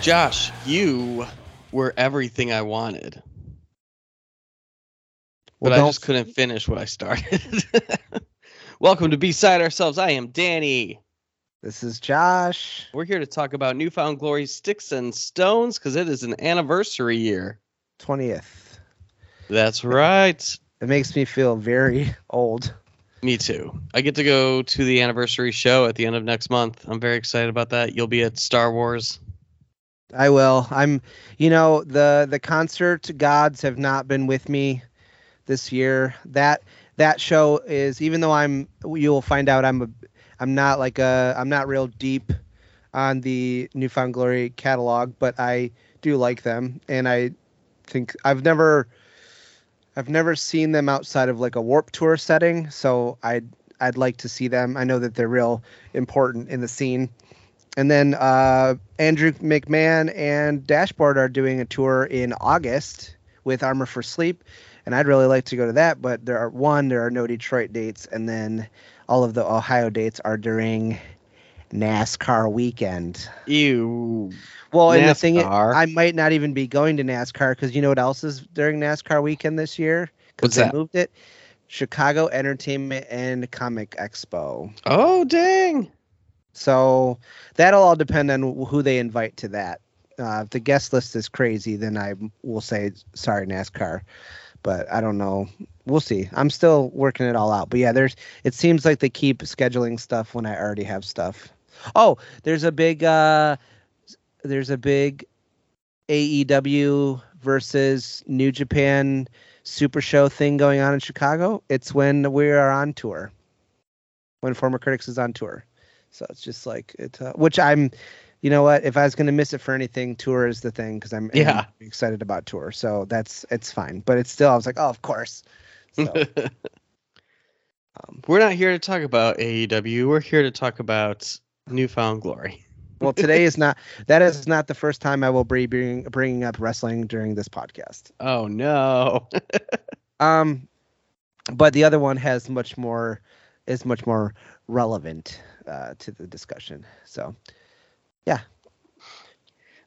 Josh, you were everything I wanted. Well, but I just couldn't finish what I started. Welcome to Beside Ourselves. I am Danny. This is Josh. We're here to talk about Newfound Glory Sticks and Stones because it is an anniversary year. 20th. That's right. It makes me feel very old. Me too. I get to go to the anniversary show at the end of next month. I'm very excited about that. You'll be at Star Wars. I will. I'm you know, the the concert gods have not been with me this year. That that show is even though I'm you'll find out I'm a I'm not like a I'm not real deep on the Newfound Glory catalog, but I do like them and I think I've never I've never seen them outside of like a warp tour setting, so I'd I'd like to see them. I know that they're real important in the scene. And then uh, Andrew McMahon and Dashboard are doing a tour in August with Armor for Sleep, and I'd really like to go to that. But there are one, there are no Detroit dates, and then all of the Ohio dates are during NASCAR weekend. Ew. Well, and the thing is, I might not even be going to NASCAR because you know what else is during NASCAR weekend this year? Because they that? moved it. Chicago Entertainment and Comic Expo. Oh dang. So that'll all depend on who they invite to that. Uh, if the guest list is crazy, then I will say sorry NASCAR. But I don't know. We'll see. I'm still working it all out. But yeah, there's. It seems like they keep scheduling stuff when I already have stuff. Oh, there's a big. uh There's a big AEW versus New Japan Super Show thing going on in Chicago. It's when we are on tour. When Former Critics is on tour. So it's just like it, uh, which I'm, you know what? If I was gonna miss it for anything, tour is the thing because I'm, Yeah. I'm excited about tour. So that's it's fine. But it's still I was like, oh, of course. So, um, We're not here to talk about AEW. We're here to talk about Newfound Glory. well, today is not that is not the first time I will be bringing bringing up wrestling during this podcast. Oh no. Um, but the other one has much more is much more relevant uh, to the discussion. So yeah.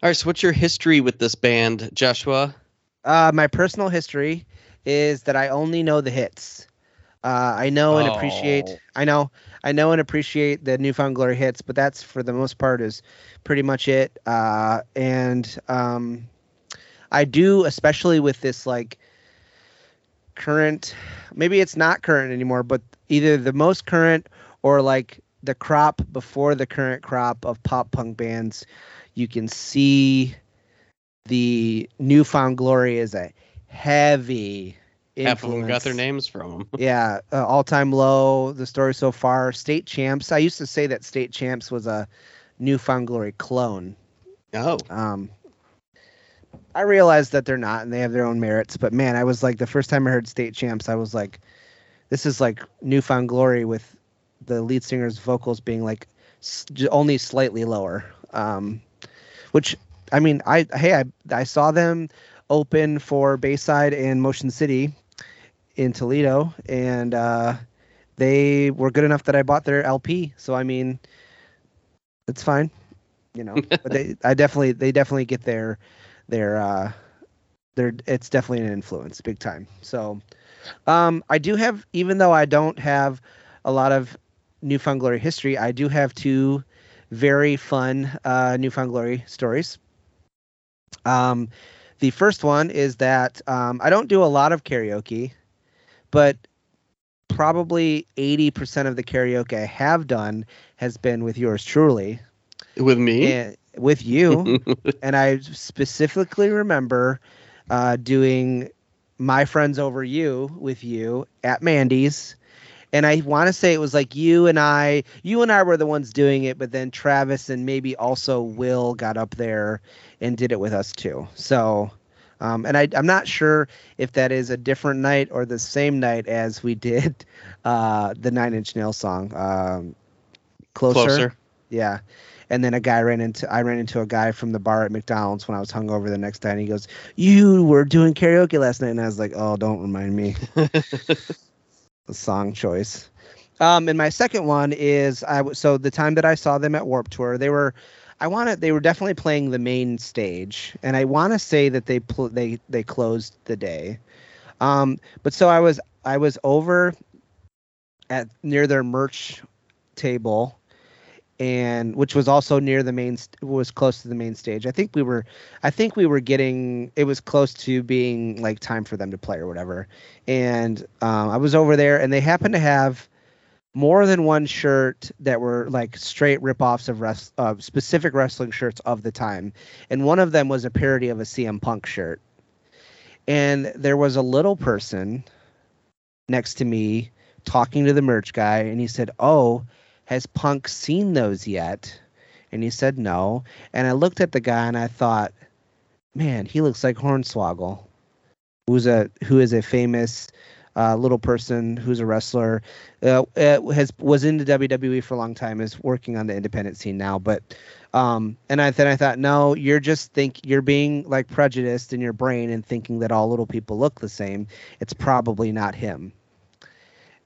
All right. So, what's your history with this band, Joshua? Uh, my personal history is that I only know the hits. Uh, I know and appreciate. Oh. I know. I know and appreciate the Newfound Glory hits, but that's for the most part is pretty much it. Uh, and um, I do, especially with this like current. Maybe it's not current anymore, but either the most current or like the crop before the current crop of pop punk bands, you can see the newfound glory is a heavy Half of them got their names from them. Yeah, uh, all time low. The story so far. State champs. I used to say that state champs was a newfound glory clone. Oh. Um, I realized that they're not, and they have their own merits. But man, I was like, the first time I heard state champs, I was like, this is like newfound glory with the lead singer's vocals being like s- only slightly lower. Um, which I mean, I hey, I I saw them open for Bayside and Motion City in Toledo, and uh, they were good enough that I bought their LP. So I mean, it's fine, you know. but they, I definitely, they definitely get their, their, uh, their. It's definitely an influence, big time. So, um, I do have, even though I don't have a lot of Newfound Glory history, I do have two very fun uh, Newfound Glory stories. Um, the first one is that um, I don't do a lot of karaoke, but probably 80% of the karaoke I have done has been with yours truly With me? and with you. and I specifically remember uh, doing My Friends Over You with you at Mandy's. And I want to say it was like you and I, you and I were the ones doing it, but then Travis and maybe also Will got up there and did it with us too. So, um, and I, I'm not sure if that is a different night or the same night as we did uh, the Nine Inch Nails song, um, closer. Closer. Yeah. And then a guy ran into I ran into a guy from the bar at McDonald's when I was hungover the next day, and he goes, "You were doing karaoke last night," and I was like, "Oh, don't remind me." the song choice. Um, and my second one is I so the time that I saw them at Warp Tour, they were, I want to. They were definitely playing the main stage, and I want to say that they pl- they they closed the day. Um, but so I was I was over at near their merch table, and which was also near the main was close to the main stage. I think we were I think we were getting it was close to being like time for them to play or whatever. And um, I was over there, and they happened to have more than one shirt that were like straight ripoffs of rest, uh, specific wrestling shirts of the time, and one of them was a parody of a CM Punk shirt. And there was a little person next to me talking to the merch guy, and he said, "Oh, has Punk seen those yet?" And he said, "No." And I looked at the guy and I thought, "Man, he looks like Hornswoggle, who's a who is a famous uh, little person who's a wrestler, uh, uh, has was in the WWE for a long time, is working on the independent scene now. But um, and I then I thought, no, you're just think you're being like prejudiced in your brain and thinking that all little people look the same. It's probably not him.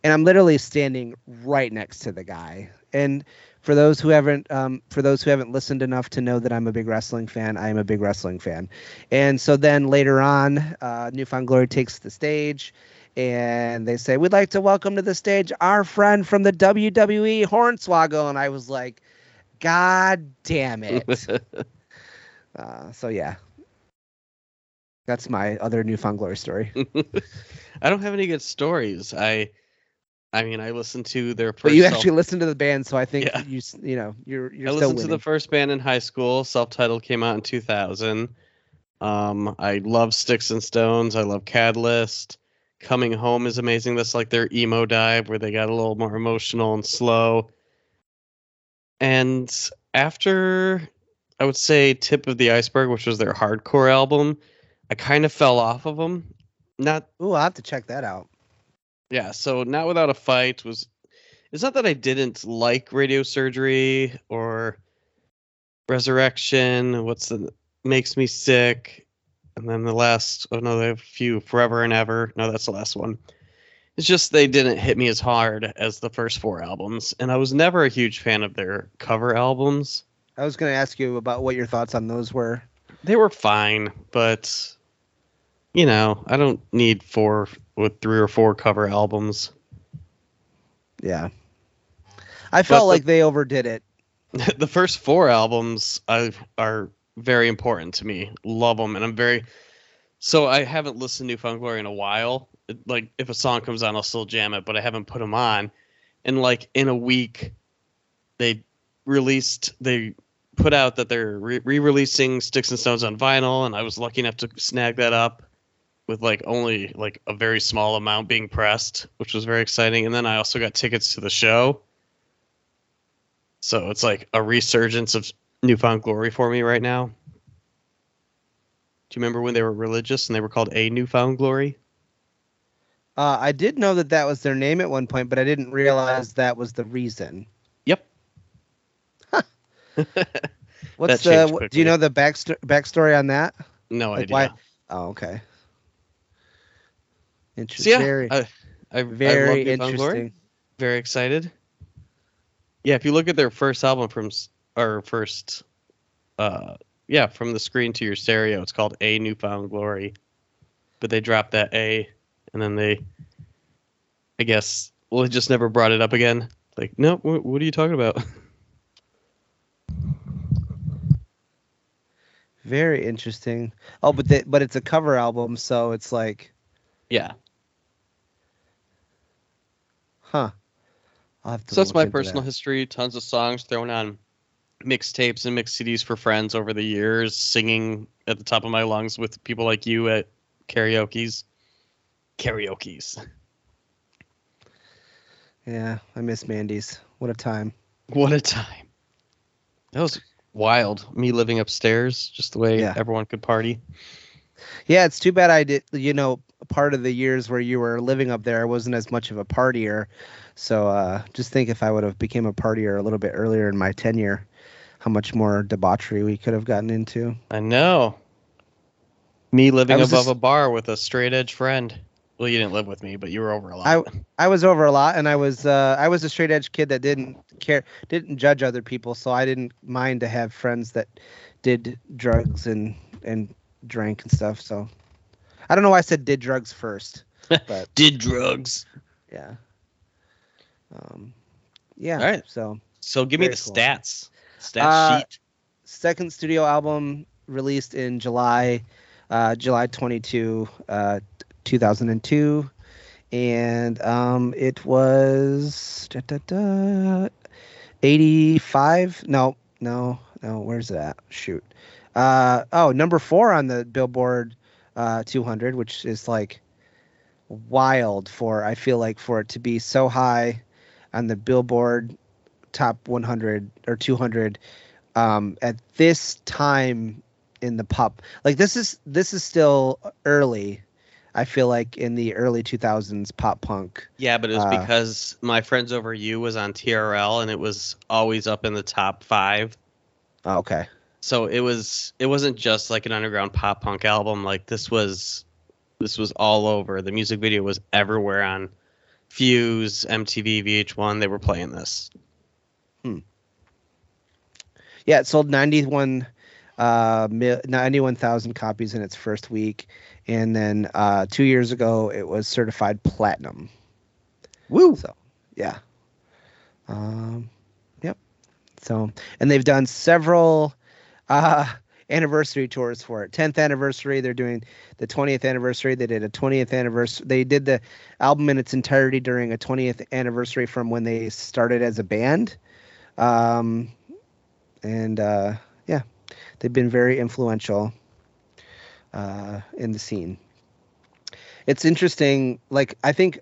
And I'm literally standing right next to the guy. And for those who haven't um, for those who haven't listened enough to know that I'm a big wrestling fan, I am a big wrestling fan. And so then later on, uh, New Found Glory takes the stage and they say, We'd like to welcome to the stage our friend from the WWE, Hornswoggle. And I was like, God damn it. uh, so, yeah. That's my other New Found Glory story. I don't have any good stories. I I mean, I listened to their first But you self- actually listened to the band, so I think Yeah. you you know you're you're I still listened to the first band in high school. Self-titled came out in 2000. Um, I love Sticks and Stones. I love Catalyst. Coming Home is amazing. That's like their emo dive where they got a little more emotional and slow. And after I would say Tip of the Iceberg, which was their hardcore album, I kind of fell off of them. Not Ooh, I'll have to check that out. Yeah, so not without a fight was it's not that I didn't like radio surgery or resurrection, what's the makes me sick, and then the last oh no, they have a few forever and ever. No, that's the last one. It's just they didn't hit me as hard as the first four albums, and I was never a huge fan of their cover albums. I was going to ask you about what your thoughts on those were. They were fine, but you know, I don't need four with three or four cover albums. Yeah. I felt the- like they overdid it. the first four albums I, are very important to me. Love them, and I'm very. So I haven't listened to New Found Glory in a while. It- Like if a song comes on, I'll still jam it, but I haven't put them on. And like in a week, they released they put out that they're re- re-releasing Sticks and Stones on vinyl, and I was lucky enough to snag that up with like only like a very small amount being pressed, which was very exciting. And then I also got tickets to the show. So it's like a resurgence of newfound glory for me right now. Do you remember when they were religious and they were called a newfound glory? Uh, I did know that that was their name at one point, but I didn't realize that was the reason. Yep. What's the? what- do you know the backsto- backstory on that? no Like idea. why- Oh, okay. So yeah, very, I, I, very I love Newfound Glory. interesting. Very excited. Yeah, if you look at their first album from or first, uh, yeah, from the screen to your stereo, it's called A Newfound Glory, but they dropped that A, and then they, I guess, well, they just never brought it up again. Like, no, what, what are you talking about? Very interesting. Oh, but the, but it's a cover album, so it's like, yeah. Huh. I'll have to So that's my personal that. history. Tons of songs thrown on mixtapes and mix CDs for friends over the years, singing at the top of my lungs with people like you at karaoke's. Karaoke's. Yeah, I miss Mandy's. What a time. What a time. That was wild. Me living upstairs, just the way Yeah. everyone could party. Yeah, it's too bad I did. You know, part of the years where you were living up there, I wasn't as much of a partier. So uh, just think if I would have became a partier a little bit earlier in my tenure, how much more debauchery we could have gotten into. I know. Me living above just- a bar with a straight edge friend. Well, you didn't live with me, but you were over a lot. I I was over a lot, and I was uh, I was a straight edge kid that didn't care, didn't judge other people, so I didn't mind to have friends that did drugs and and drank and stuff. So I don't know why I said did drugs first, but Did drugs. yeah, um, yeah. All right. So So give me the cool. stats. Stats Uh, sheet. second studio album released in July, uh, July 22, uh, 2002. And um, it was da, da, da, 85. No, no, no. Where's that? Shoot. Uh, oh, number four on the Billboard uh, 200, which is like wild for, I feel like, for it to be so high on the Billboard top 100 or 200 um, at this time in the pop like this is this is still early i feel like in the early 2000s pop punk Yeah, but it was uh, because my friends over you was on TRL and it was always up in the top five. oh, okay So it was it wasn't just like an underground pop punk album. Like this was this was all over. The music video was everywhere on Fuse, MTV, VH1. They were playing this. yeah it sold 91 uh 91,000 copies in its first week and then uh 2 years ago it was certified platinum Woo! So, yeah. Um, yep. So, and they've done several uh, anniversary tours for it. 10th anniversary, they're doing the 20th anniversary. They did a 20th anniversary. They did the album in its entirety during a 20th anniversary from when they started as a band. Um, and uh, yeah, they've been very influential uh, in the scene. It's interesting. Like, I think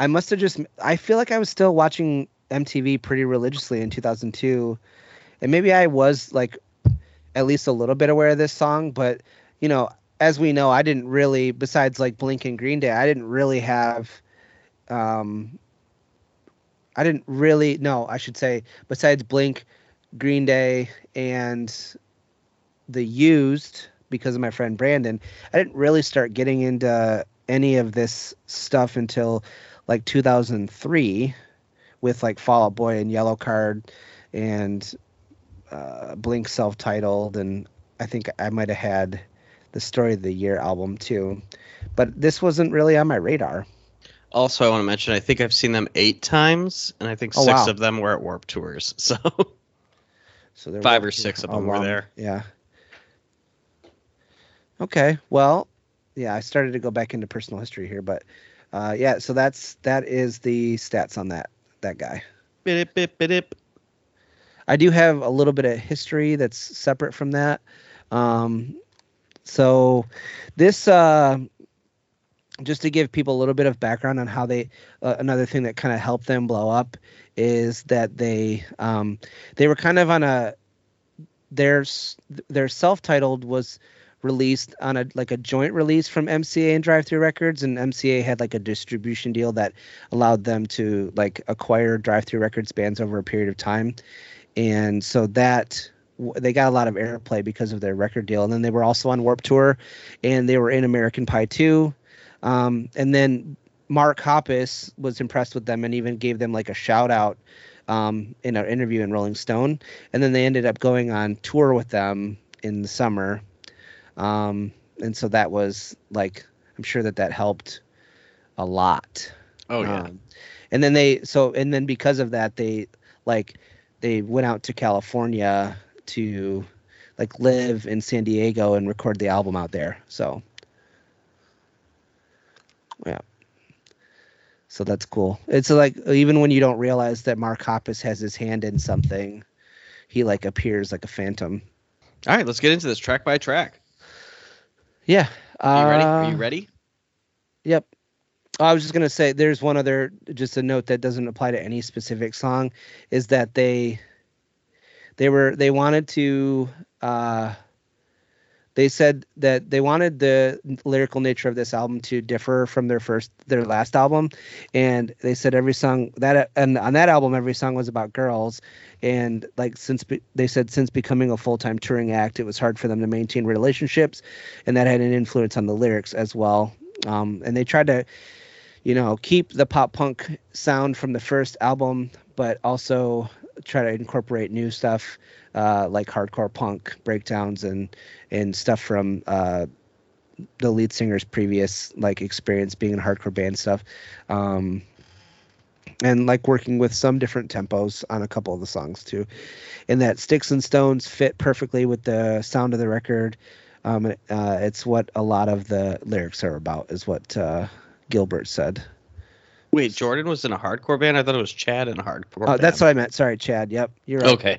I must have just. I feel like I was still watching MTV pretty religiously in 2002, and maybe I was like at least a little bit aware of this song. But you know, as we know, I didn't really. Besides like Blink and Green Day, I didn't really have. Um, I didn't really. No, I should say besides Blink, Green Day, and the Used because of my friend Brandon. I didn't really start getting into any of this stuff until like 2003 with like Fall Out Boy and Yellowcard and uh, Blink self-titled and I think I might have had the Story of the Year album too. But this wasn't really on my radar. Also, I want to mention I think I've seen them eight times, and I think Oh, six wow. of them were at Warp Tours. So So there Five or six of them were there. Yeah. Okay. Well, yeah, I started to go back into personal history here, but uh, yeah, so that's that is the stats on that that guy. bidip, bip, bidip. I do have a little bit of history that's separate from that. Um, so this uh, just to give people a little bit of background on how they uh, another thing that kind of helped them blow up is that they um, they were kind of on a their their self-titled was released on a like a joint release from MCA and Drive-Thru Records and MCA had like a distribution deal that allowed them to like acquire Drive-Thru Records bands over a period of time and so that they got a lot of airplay because of their record deal and then they were also on Warp Tour and they were in American Pie 2 um, and then Mark Hoppus was impressed with them and even gave them like a shout out um, in an interview in Rolling Stone. And then they ended up going on tour with them in the summer. Um, and so that was like, I'm sure that that helped a lot. Oh yeah. Um, and then they, so, and then because of that, they like, they went out to California to like live in San Diego and record the album out there. So, yeah. So that's cool. It's like even when you don't realize that Mark Hoppus has his hand in something, he like appears like a phantom. All right, let's get into this track by track. Yeah. Are you ready? Are Uh, you ready? Yep. I was just gonna say there's one other just a note that doesn't apply to any specific song is that they they were they wanted to uh they said that they wanted the lyrical nature of this album to differ from their first their last album. And they said every song that and on that album every song was about girls. And like since be, they said since becoming a full-time touring act it was hard for them to maintain relationships. And that had an influence on the lyrics as well. Um, and they tried to, you know, keep the pop punk sound from the first album, but also try to incorporate new stuff uh, like hardcore punk breakdowns and and stuff from uh, the lead singer's previous like experience being in hardcore band stuff. Um, and like working with some different tempos on a couple of the songs too. And that Sticks and Stones fit perfectly with the sound of the record. Um, uh, it's what a lot of the lyrics are about, is what uh, Gilbert said. Wait, Jordan was in a hardcore band. I thought it was Chad in a hardcore. Oh, band. that's what I meant. Sorry, Chad. Yep, you're right. Okay.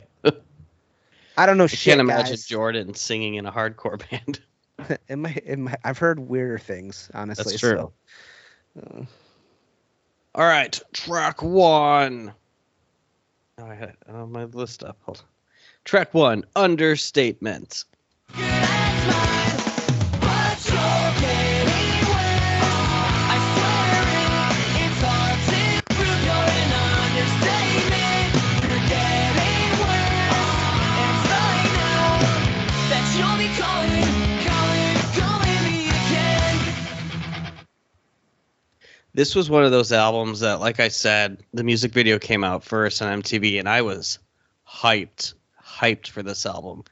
I don't know I shit, can't imagine guys. Jordan singing in a hardcore band. it might, it might, I've heard weirder things, honestly. That's true. So, uh, All right, track one. Oh, I had uh, my list up. Hold on. Track one, understatement. This was one of those albums that, like I said, the music video came out first on MTV, and I was hyped, hyped for this album.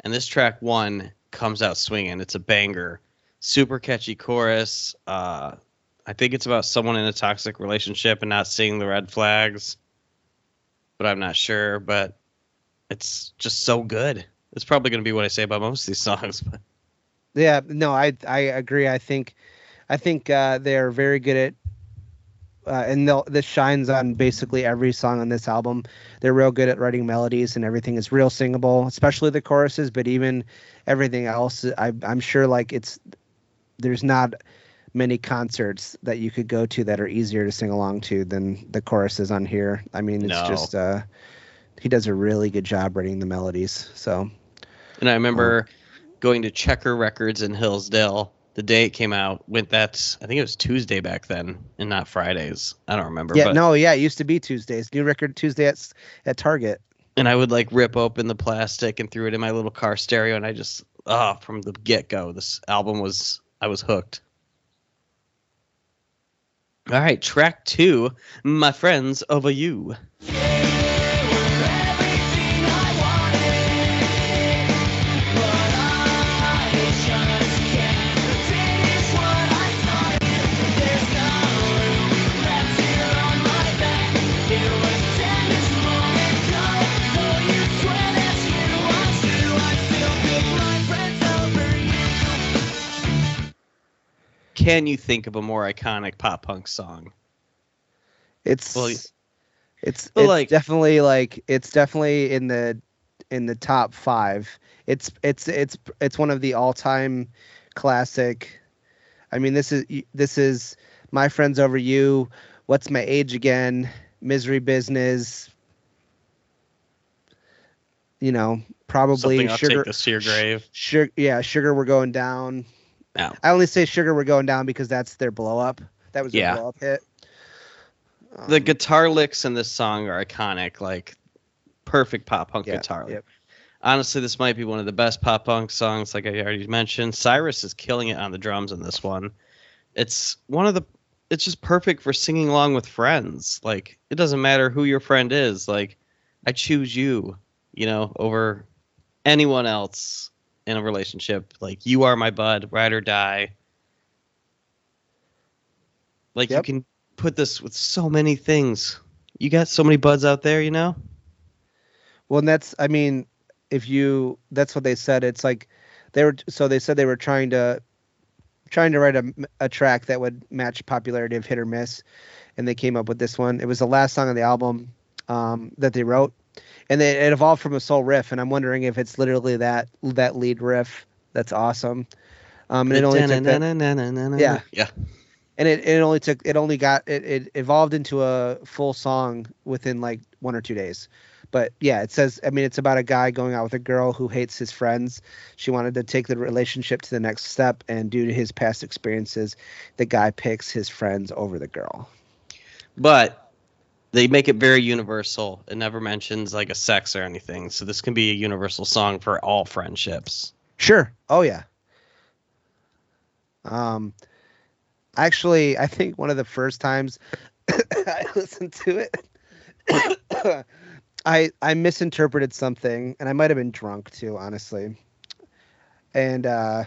And this track one comes out swinging. It's a banger, super catchy chorus. Uh, I think it's about someone in a toxic relationship and not seeing the red flags, but I'm not sure. But it's just so good. It's probably going to be what I say about most of these songs. But Yeah, no, I I agree. I think I think uh, they're very good at uh, and they'll, this shines on basically every song on this album. They're real good at writing melodies and everything is real singable, especially the choruses, but even everything else. I, I'm sure like it's there's not many concerts that you could go to that are easier to sing along to than the choruses on here. I mean, it's No. just uh, he does a really good job writing the melodies. So And I remember going to Checker Records in Hillsdale the day it came out. Went that I think it was Tuesday back then, and not Fridays. I don't remember. yeah, but, no, yeah, it used to be Tuesdays. New record Tuesday at at Target. And I would like rip open the plastic and threw it in my little car stereo, and I just ah from the get go, this album was I was hooked. All right, track two, my friends over you. Can you think of a more iconic pop punk song? It's Well, it's it's like- definitely like it's definitely in the in the top five. It's it's it's it's one of the all time classic. I mean, this is this is my friends over you. What's my age again? Misery business. You know, probably Something I'll take this to your grave. Sugar, yeah, sugar. We're going down. No. I only say sugar. We're going down because that's their blow up. That was their Yeah. blow up hit. The Um, guitar licks in this song are iconic, like perfect pop punk Yeah, guitar. yep. Honestly, this might be one of the best pop punk songs, like I already mentioned. Cyrus is killing it on the drums in this one. It's one of the. It's just perfect for singing along with friends. Like it doesn't matter who your friend is. Like I choose you, you know, over anyone else in a relationship. Like you are my bud, ride or die. Like Yep. you can put this with so many things. You got so many buds out there, you know? Well, and that's I mean, if you that's what they said. It's like they were so they said they were trying to trying to write a, a track that would match popularity of hit or miss, and they came up with this one. It was the last song on the album um, that they wrote, and they, it evolved from a soul riff. And I'm wondering if it's literally that that lead riff. That's awesome. Um, and it only took that, Yeah. Yeah. and it, it only took it only got it, it evolved into a full song within like one or two days but yeah it says i mean it's about a guy going out with a girl who hates his friends she wanted to take the relationship to the next step and due to his past experiences the guy picks his friends over the girl But they make it very universal. It never mentions like a sex or anything. So this can be a universal song for all friendships. sure oh yeah um Actually, I think one of the first times I listened to it, I I misinterpreted something, and I might have been drunk too, honestly. And uh,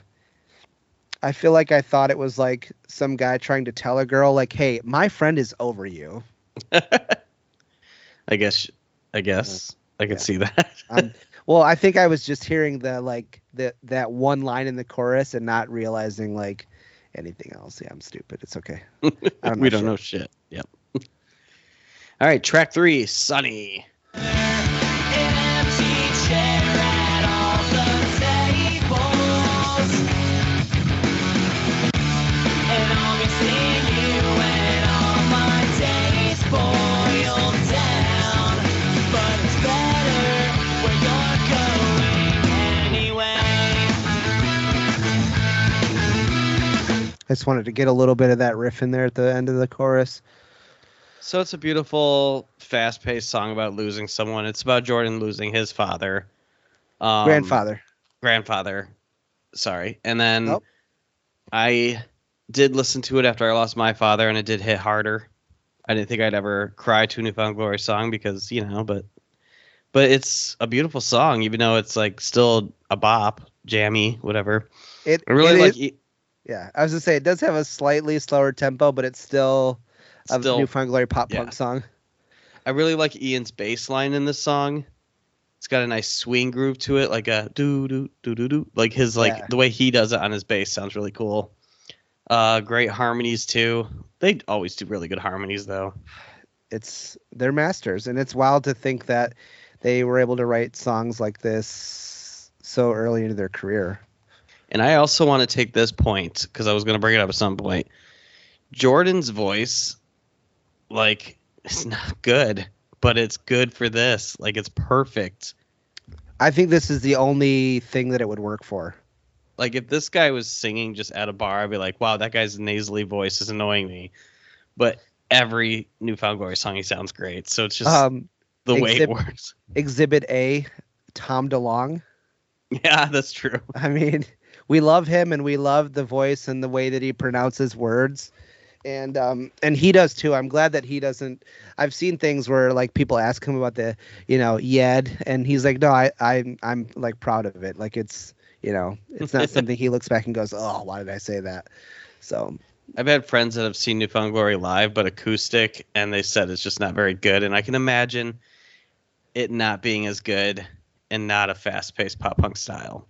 I feel like I thought it was like some guy trying to tell a girl, like, "Hey, my friend is over you." I guess. I guess I could Yeah. see that. Um, well, I think I was just hearing the like the that one line in the chorus and not realizing like anything else. Yeah, I'm stupid. It's okay. Don't we don't shit. know shit. Yep. All right, track three, Sunny. I just wanted to get a little bit of that riff in there at the end of the chorus. So it's a beautiful, fast-paced song about losing someone. It's about Jordan losing his father, um, Grandfather. grandfather. Sorry, and then Nope. I did listen to it after I lost my father, and it did hit harder. I didn't think I'd ever cry to a Newfound Glory song because you know, but but it's a beautiful song, even though it's like still a bop, jammy, whatever. It, I really it like is- yeah, I was gonna say it does have a slightly slower tempo, but it's still a still Newfound Glory pop yeah. punk song. I really like Ian's bass line in this song. It's got a nice swing groove to it, like a doo doo doo doo doo. Like his like Yeah. the way he does it on his bass sounds really cool. Uh, great harmonies too. They always do really good harmonies though. It's they're masters, and it's wild to think that they were able to write songs like this so early into their career. And I also want to take this point because I was going to bring it up at some point. Jordan's voice, like, it's not good, but it's good for this. Like, it's perfect. I think this is the only thing that it would work for. Like, if this guy was singing just at a bar, I'd be like, wow, that guy's nasally voice is annoying me. But every Newfound Glory song, he sounds great. So it's just Um, the way it works. Exhibit A, Tom DeLonge. Yeah, that's true. I mean, we love him and we love the voice and the way that he pronounces words. And um and he does too. I'm glad that he doesn't I've seen things where like people ask him about the, you know, yed and he's like, "No, I I I'm like proud of it. Like it's, you know, it's not something he looks back and goes, "Oh, why did I say that?" So, I've had friends that have seen Newfound Glory live, but acoustic, and they said it's just not very good. And I can imagine it not being as good and not a fast paced pop punk style.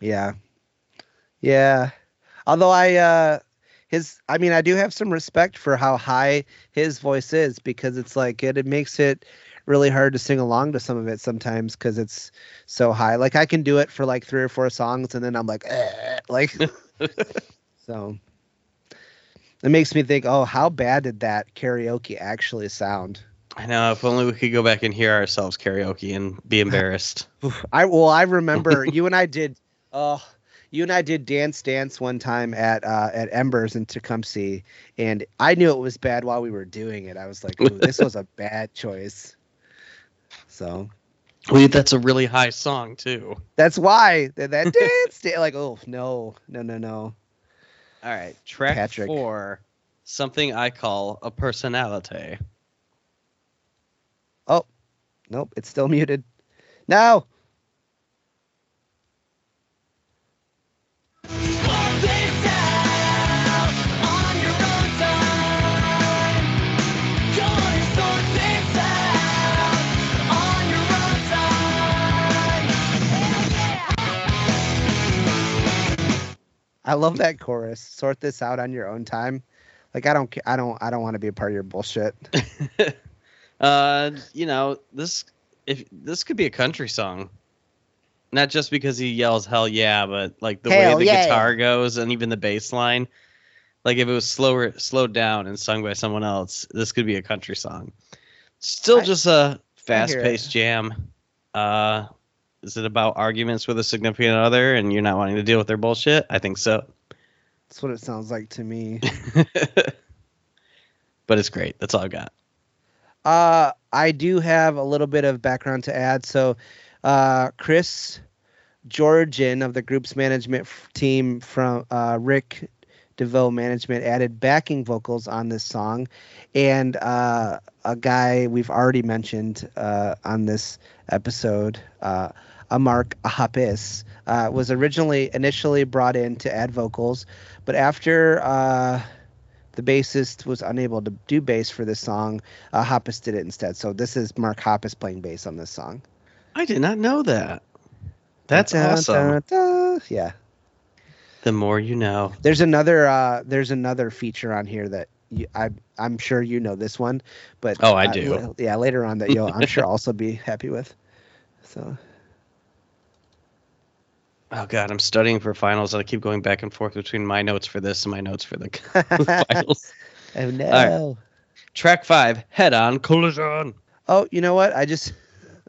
Yeah. Yeah. Although I uh his I mean I do have some respect for how high his voice is because it's like it, it makes it really hard to sing along to some of it sometimes because it's so high. Like I can do it for like three or four songs and then I'm like "Eh," like so it makes me think, oh, how bad did that karaoke actually sound? I know. If only we could go back and hear ourselves karaoke and be embarrassed. I well, I remember you and I did. Oh, you and I did dance dance one time at uh, at Embers in Tecumseh, and I knew it was bad while we were doing it. I was like, Ooh, this was a bad choice. So Wait, that's a really high song too. that's why that, that dance da- like oh no no no no. All right, track Patrick. four, something I call a personality. Oh, nope, it's still muted. No. I love that chorus. Sort this out on your own time. Like I don't I don't I don't want to be a part of your bullshit. uh, you know this if this could be a country song, not just because he yells "hell yeah," but like the Hell way the yeah. guitar goes and even the bass line. Like if it was slower, slowed down and sung by someone else, this could be a country song. Still I- just a fast-paced jam. Uh, is it about arguments with a significant other and you're not wanting to deal with their bullshit? I think so. That's what it sounds like to me. but it's great. That's all I got. Uh, I do have a little bit of background to add. So, uh, Chris Georgian of the group's management f- team from uh, Rick DeVoe management added backing vocals on this song, and uh, a guy we've already mentioned uh, on this episode, uh, Mark Hoppus, uh, was originally initially brought in to add vocals, but after uh, the bassist was unable to do bass for this song, uh, Hoppus did it instead. So this is Mark Hoppus playing bass on this song. I did not know that. That's Dun, awesome. dun, dun. Yeah. The more you know. There's another uh there's another feature on here that you, I I'm sure you know this one, but Oh, I uh, do. yeah, later on that you'll I'm sure also be happy with. So Oh god, I'm studying for finals. and I keep going back and forth between my notes for this and my notes for the finals. oh no. right. Track five, head on collision. Oh, you know what? I just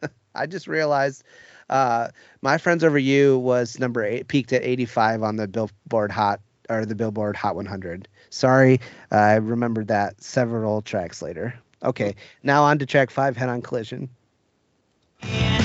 I just realized uh my friends over you was number 8 peaked at 85 on the Billboard Hot or the Billboard Hot 100. Sorry, I remembered that several tracks later. Okay, now on to track 5 head on collision. And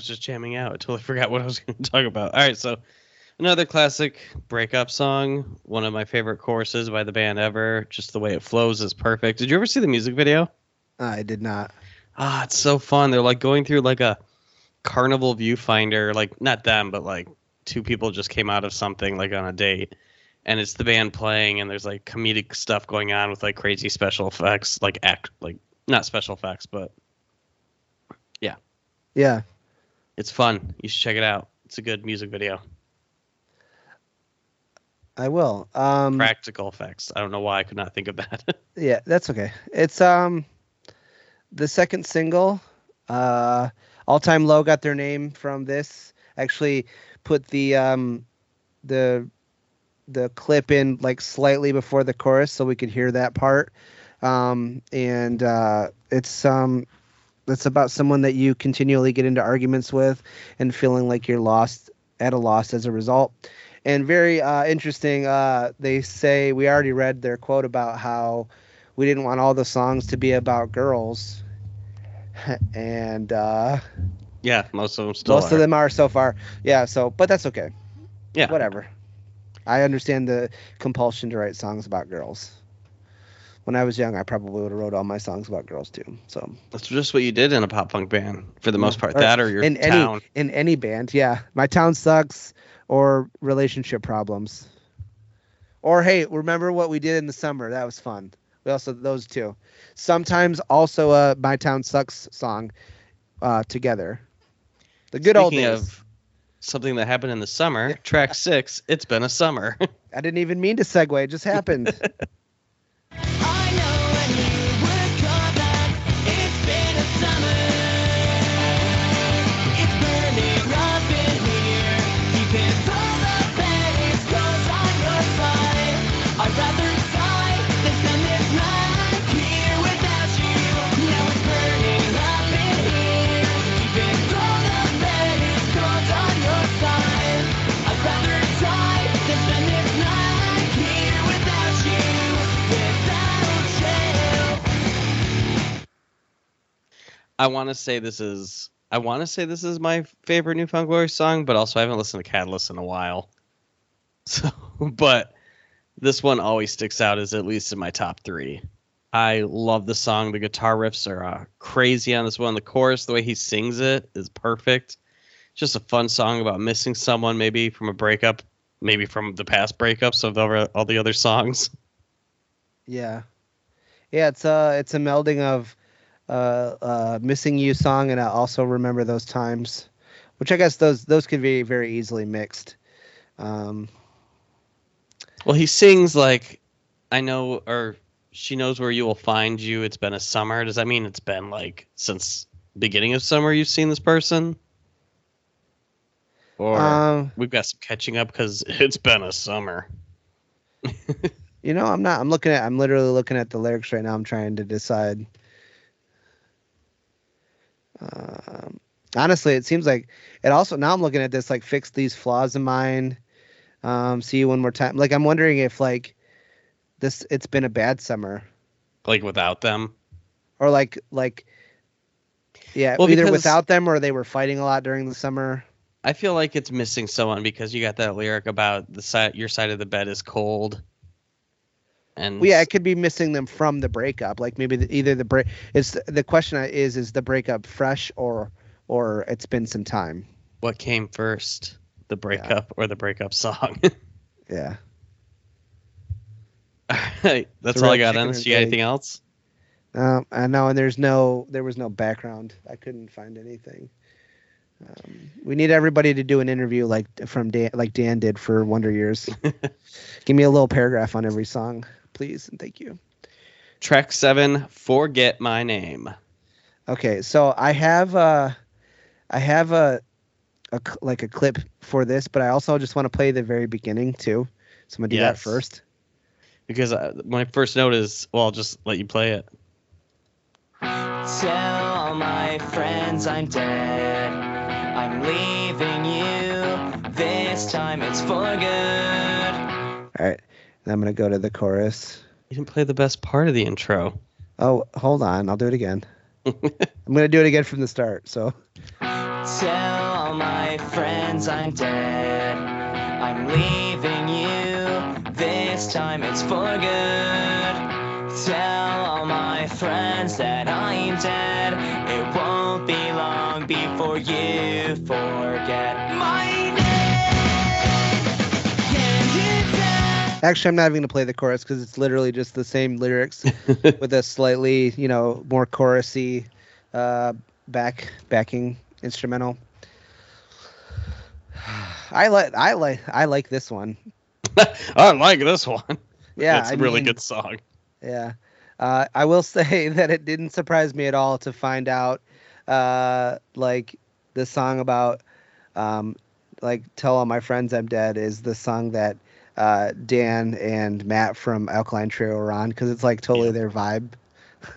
was just jamming out. I totally forgot what I was going to talk about. All right, so another classic breakup song. One of my favorite choruses by the band ever. Just the way it flows is perfect. Did you ever see the music video? I did not. Ah, it's so fun. They're like going through like a carnival viewfinder, like not them, but like two people just came out of something like on a date. And it's the band playing and there's like comedic stuff going on with like crazy special effects, like act like not special effects, but yeah. Yeah. It's fun. You should check it out. It's a good music video. I will. Um Practical effects. I don't know why I could not think of that. yeah, that's okay. It's um the second single. Uh All Time Low got their name from this. Actually put the um the the clip in like slightly before the chorus so we could hear that part. Um and uh it's um it's about someone that you continually get into arguments with and feeling like you're lost at a loss as a result. And very uh, interesting. Uh, they say we already read their quote about how we didn't want all the songs to be about girls, and uh, yeah, most of them still most are. of them are so far. Yeah. So, but that's okay. yeah. Whatever. I understand the compulsion to write songs about girls. When I was young, I probably would have wrote all my songs about girls too. So That's just what you did in a pop punk band for the most part. Or that or your in town. any in any band, yeah. My town sucks, or relationship problems, or hey, remember what we did in the summer? That was fun. We also those two. Sometimes also a my town sucks song, uh, together. The good old Speaking days. of something that happened in the summer, track six, it's been a summer. I didn't even mean to segue; it just happened. I want to say this is I want to say this is my favorite Newfound Glory song, but also I haven't listened to Catalyst in a while. So, but this one always sticks out as at least in my top three. I love the song. The guitar riffs are uh, crazy on this one. The chorus, the way he sings it, is perfect. Just a fun song about missing someone, maybe from a breakup, maybe from the past breakups of all, all the other songs. Yeah, yeah. It's a it's a melding of uh, uh, missing you song and I also remember those times, which I guess those those could be very easily mixed. Um, Well, he sings like, "I know," or "She knows where you will find you." It's been a summer. Does that mean it's been like since beginning of summer you've seen this person? or Um, we've got some catching up because it's been a summer. you know, I'm not. I'm looking at. I'm literally looking at the lyrics right now. I'm trying to decide. Um, honestly, it seems like it. Also, now I'm looking at this like fix these flaws of mine. Um, see you one more time. Like I'm wondering if like this. It's been a bad summer, Like without them. or like like. Yeah, Well, either without them or they were fighting a lot during the summer. I feel like it's missing someone because you got that lyric about the side your side of the bed is cold. And Well, yeah, it could be missing them from the breakup. Like maybe the, either the break is the question is is the breakup fresh or or it's been some time. what came first, the breakup or the breakup song? Yeah. Alright, that's It's all I got chicken on or this. You got anything else? Um, I know, and there's no there was no background. I couldn't find anything. Um, we need everybody to do an interview like from Dan, like Dan did for Wonder Years. Give me a little paragraph on every song, please, and thank you. Track seven, Forget My Name. Okay, so I have uh I have a, a like a clip for this, but I also just want to play the very beginning too. So I'm gonna do that first. Because uh, my first note is, well, I'll just let you play it. Tell all my friends I'm dead. I'm leaving you. This time it's for good. All right, and I'm gonna go to the chorus. You didn't play the best part of the intro. Oh, hold on, I'll do it again. I'm gonna do it again from the start. So Tell all my friends I'm dead. I'm leaving you. This time it's for good. Tell all my friends that I'm dead. It won't be long before you forget actually, I'm not even gonna play the chorus because it's literally just the same lyrics with a slightly, you know, more chorusy uh, back backing instrumental. I like I like I like this one. I like this one. Yeah, it's I a really mean, good song. Yeah. Uh, I will say that it didn't surprise me at all to find out, uh, like, the song about, um, like, Tell All My Friends I'm Dead is the song that uh, Dan and Matt from Alkaline Trio are on because it's, like, totally Yeah. their vibe.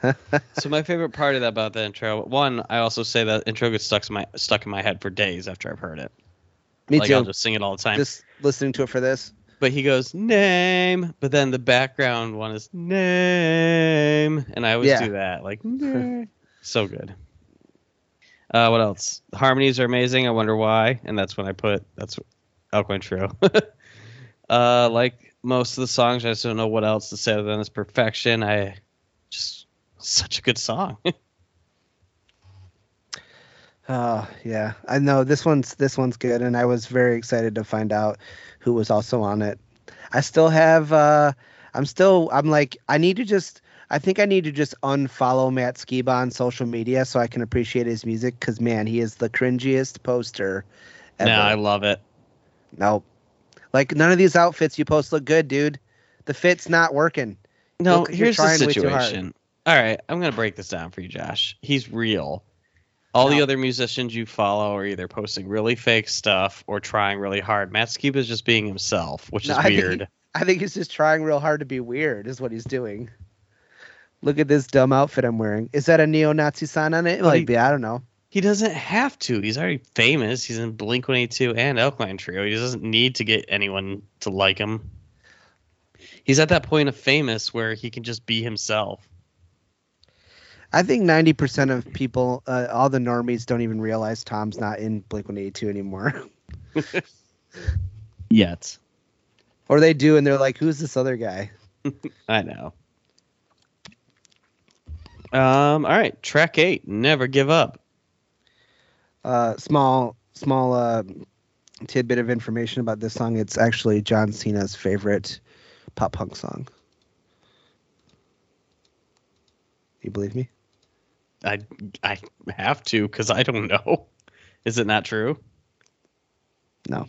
So my favorite part of that about the intro, one, I also say that intro gets stuck in my stuck in my head for days after I've heard it. Me like too. I'll just sing it all the time. Just listening to it for this. But he goes name, but then the background one is name, and I always Yeah. do that. Like name. so good. Uh, what else? The harmonies are amazing. I wonder why, and that's when I put that's Alkaline Trio. uh, like most of the songs, I just don't know what else to say other than it's perfection. I just such a good song. Oh yeah, I know this one's this one's good, and I was very excited to find out who was also on it. I still have, uh, I'm still, I'm like, I need to just, I think I need to just unfollow Matt Skiba on social media so I can appreciate his music, because man, he is the cringiest poster ever. nah, I love it. Nope. Like none of these outfits you post look good, dude. The fit's not working. No, Look, here's the trying way too hard. situation. All right, I'm gonna break this down for you, Josh. He's real. All the other musicians you follow are either posting really fake stuff or trying really hard. Matt Skiba is just being himself, which No, is I think- weird. I think he's just trying real hard to be weird, is what he's doing. Look at this dumb outfit I'm wearing. Is that a neo-Nazi sign on it? Like, I don't know. He doesn't have to. He's already famous. He's in Blink 182 and Alkaline Trio. He doesn't need to get anyone to like him. He's at that point of famous where he can just be himself. I think 90% of people, uh, all the normies, don't even realize Tom's not in Blink 182 anymore. Yet. or they do, and they're like, who's this other guy? I know. Um, all right, track eight, never give up. Uh, small, small uh, tidbit of information about this song. It's actually John Cena's favorite pop punk song. You believe me? I I have to because I don't know. Is it not true? No.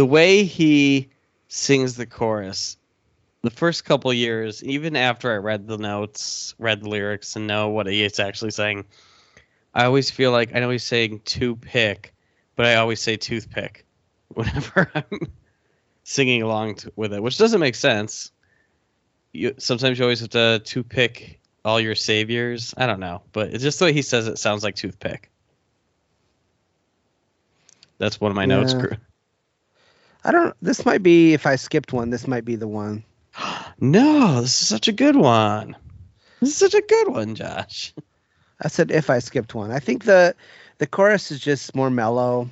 The way he sings the chorus the first couple years even after i read the notes read the lyrics and know what he is actually saying i always feel like i know he's saying to pick but i always say toothpick whenever i'm singing along to, with it which doesn't make sense. You sometimes you always have to to pick all your saviors. I don't know but it's just the way he says it sounds like toothpick. That's one of my notes Yeah. Gr- I don't. This might be if I skipped one. This might be the one. No, this is such a good one. This is such a good one, Josh. I said if I skipped one. I think the the chorus is just more mellow,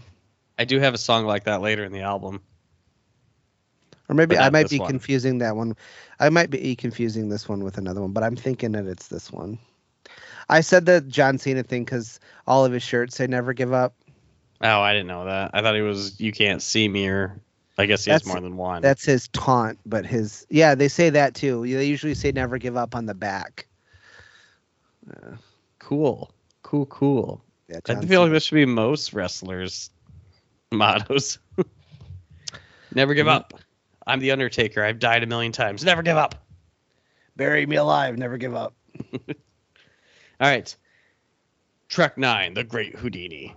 I do have a song like that later in the album. or maybe I might be one. confusing that one. I might be confusing this one with another one, but I'm thinking that it's this one. I said the John Cena thing because all of his shirts say "Never Give Up." Oh, I didn't know that. I thought he was "You Can't See Me," or I guess he has more than one. That's his taunt, but his yeah, they say that too. They usually say "Never Give Up" on the back. Uh, cool, cool, cool. yeah, I feel like this should be most wrestlers' mottos. Never give Mhm. up. I'm the Undertaker. I've died a million times. Never give up. bury me alive, never give up. All right. Trek Nine: The Great Houdini.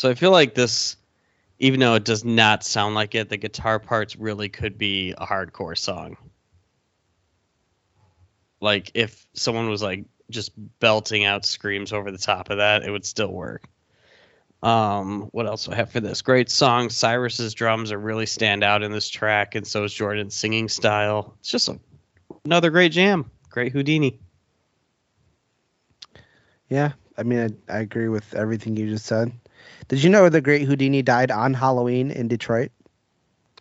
So I feel like this, even though it does not sound like it, the guitar parts really could be a hardcore song. Like if someone was like just belting out screams over the top of that, it would still work. Um, what else do I have for this? Great song. Cyrus's drums are really stand out in this track, and so is Jordan's singing style. It's just a, another great jam. Great Houdini. Yeah, I mean, I, I agree with everything you just said. Did you know the great Houdini died on Halloween in Detroit?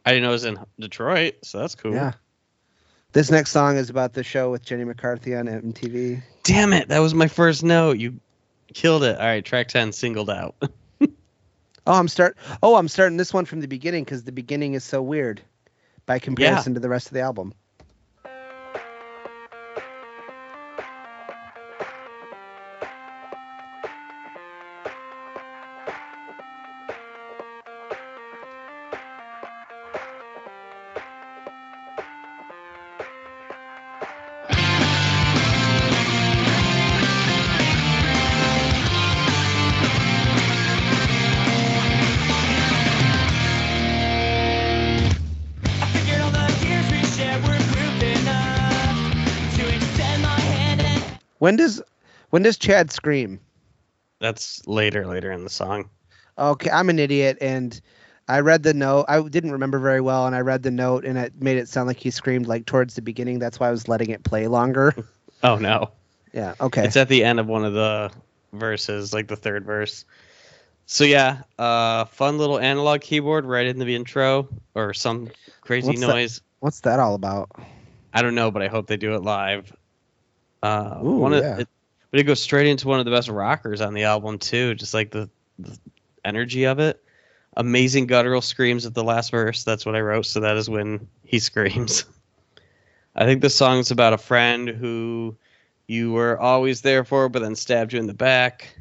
I didn't know it was in Detroit, so that's cool. Yeah. This next song is about the show with Jenny McCarthy on MTV. Damn it, that was my first note. You killed it. All right, track 10 singled out. Oh, I'm start. Oh, I'm starting this one from the beginning because the beginning is so weird, by comparison to the rest of the album. When does when does Chad scream? That's later, later in the song. Okay, I'm an idiot, and I read the note. I didn't remember very well, and I read the note, and it made it sound like he screamed like towards the beginning. That's why I was letting it play longer. Oh, no. yeah. Okay. It's at the end of one of the verses, like the third verse. So, yeah, uh, fun little analog keyboard right in the intro or some crazy What's that? noise. What's that all about? I don't know, but I hope they do it live. Uh, Ooh, one of yeah. it, but it goes straight into one of the best rockers on the album too. Just like the, the energy of it. Amazing guttural screams at the last verse. That's what I wrote. So that is when he screams. I think the song's about a friend who you were always there for, but then stabbed you in the back.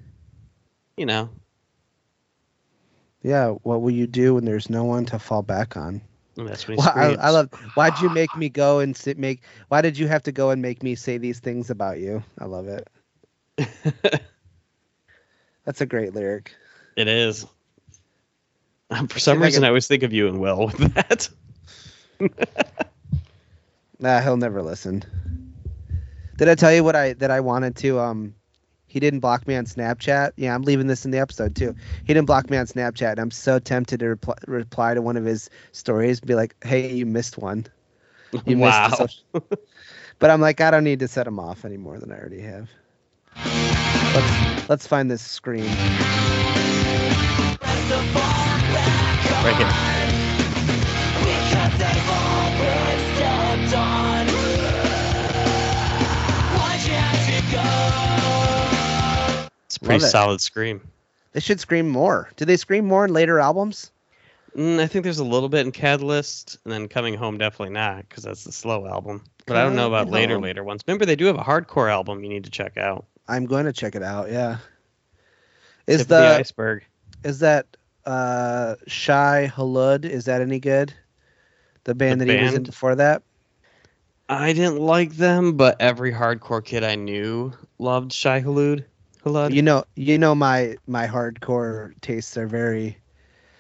You know, Yeah. What will you do when there's no one to fall back on? That's Well, I. I love. Why'd you make me go and sit, make? Why did you have to go and make me say these things about you? I love it. That's a great lyric. it is. Um, For some I reason, I always think of you and Will with that. Nah, he'll never listen. Did I tell you what I that I wanted to? Um, he didn't block me on Snapchat. Yeah, I'm leaving this in the episode too. He didn't block me on Snapchat, and I'm so tempted to reply, reply to one of his stories, and be like, "Hey, you missed one. You wow. missed." social-" but I'm like, I don't need to set him off any more than I already have. Let's let's find this screen. Right here. A pretty Love it. solid scream. They should scream more. Do they scream more in later albums? Mm, I think there's a little bit in Catalyst, and then Coming Home definitely not, because that's the slow album. But I don't know about Coming later later ones. Remember, they do have a hardcore album you need to check out. I'm going to check it out. Yeah. Is the the iceberg? is that uh Shai Hulud? Is that any good? The band The that he was in before that. I didn't like them, but every hardcore kid I knew loved Shai Hulud. Hulud. You know, you know my my hardcore tastes are very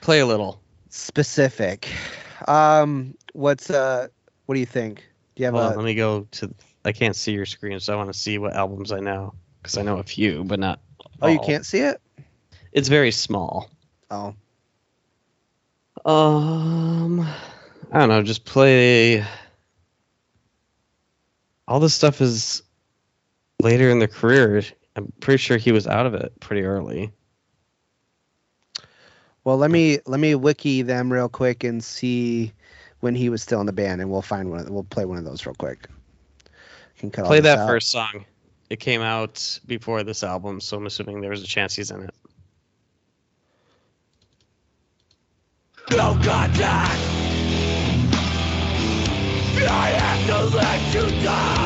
Play a little. specific. Um, what's uh, what do you think? Do you have Hold on, a? let me go to. I can't see your screen, so I want to see what albums I know because I know a few, but not. Oh, you can't see it. It's very small. Oh, Um, I don't know. Just play. All this stuff is later in the career. I'm pretty sure he was out of it pretty early. well, let me let me wiki them real quick and see when he was still in the band, and we'll find one. Of, we'll play one of those real quick. Can cut Play that out. first song. It came out before this album, so I'm assuming there was a chance he's in it. Oh, no contact. I have to let you die.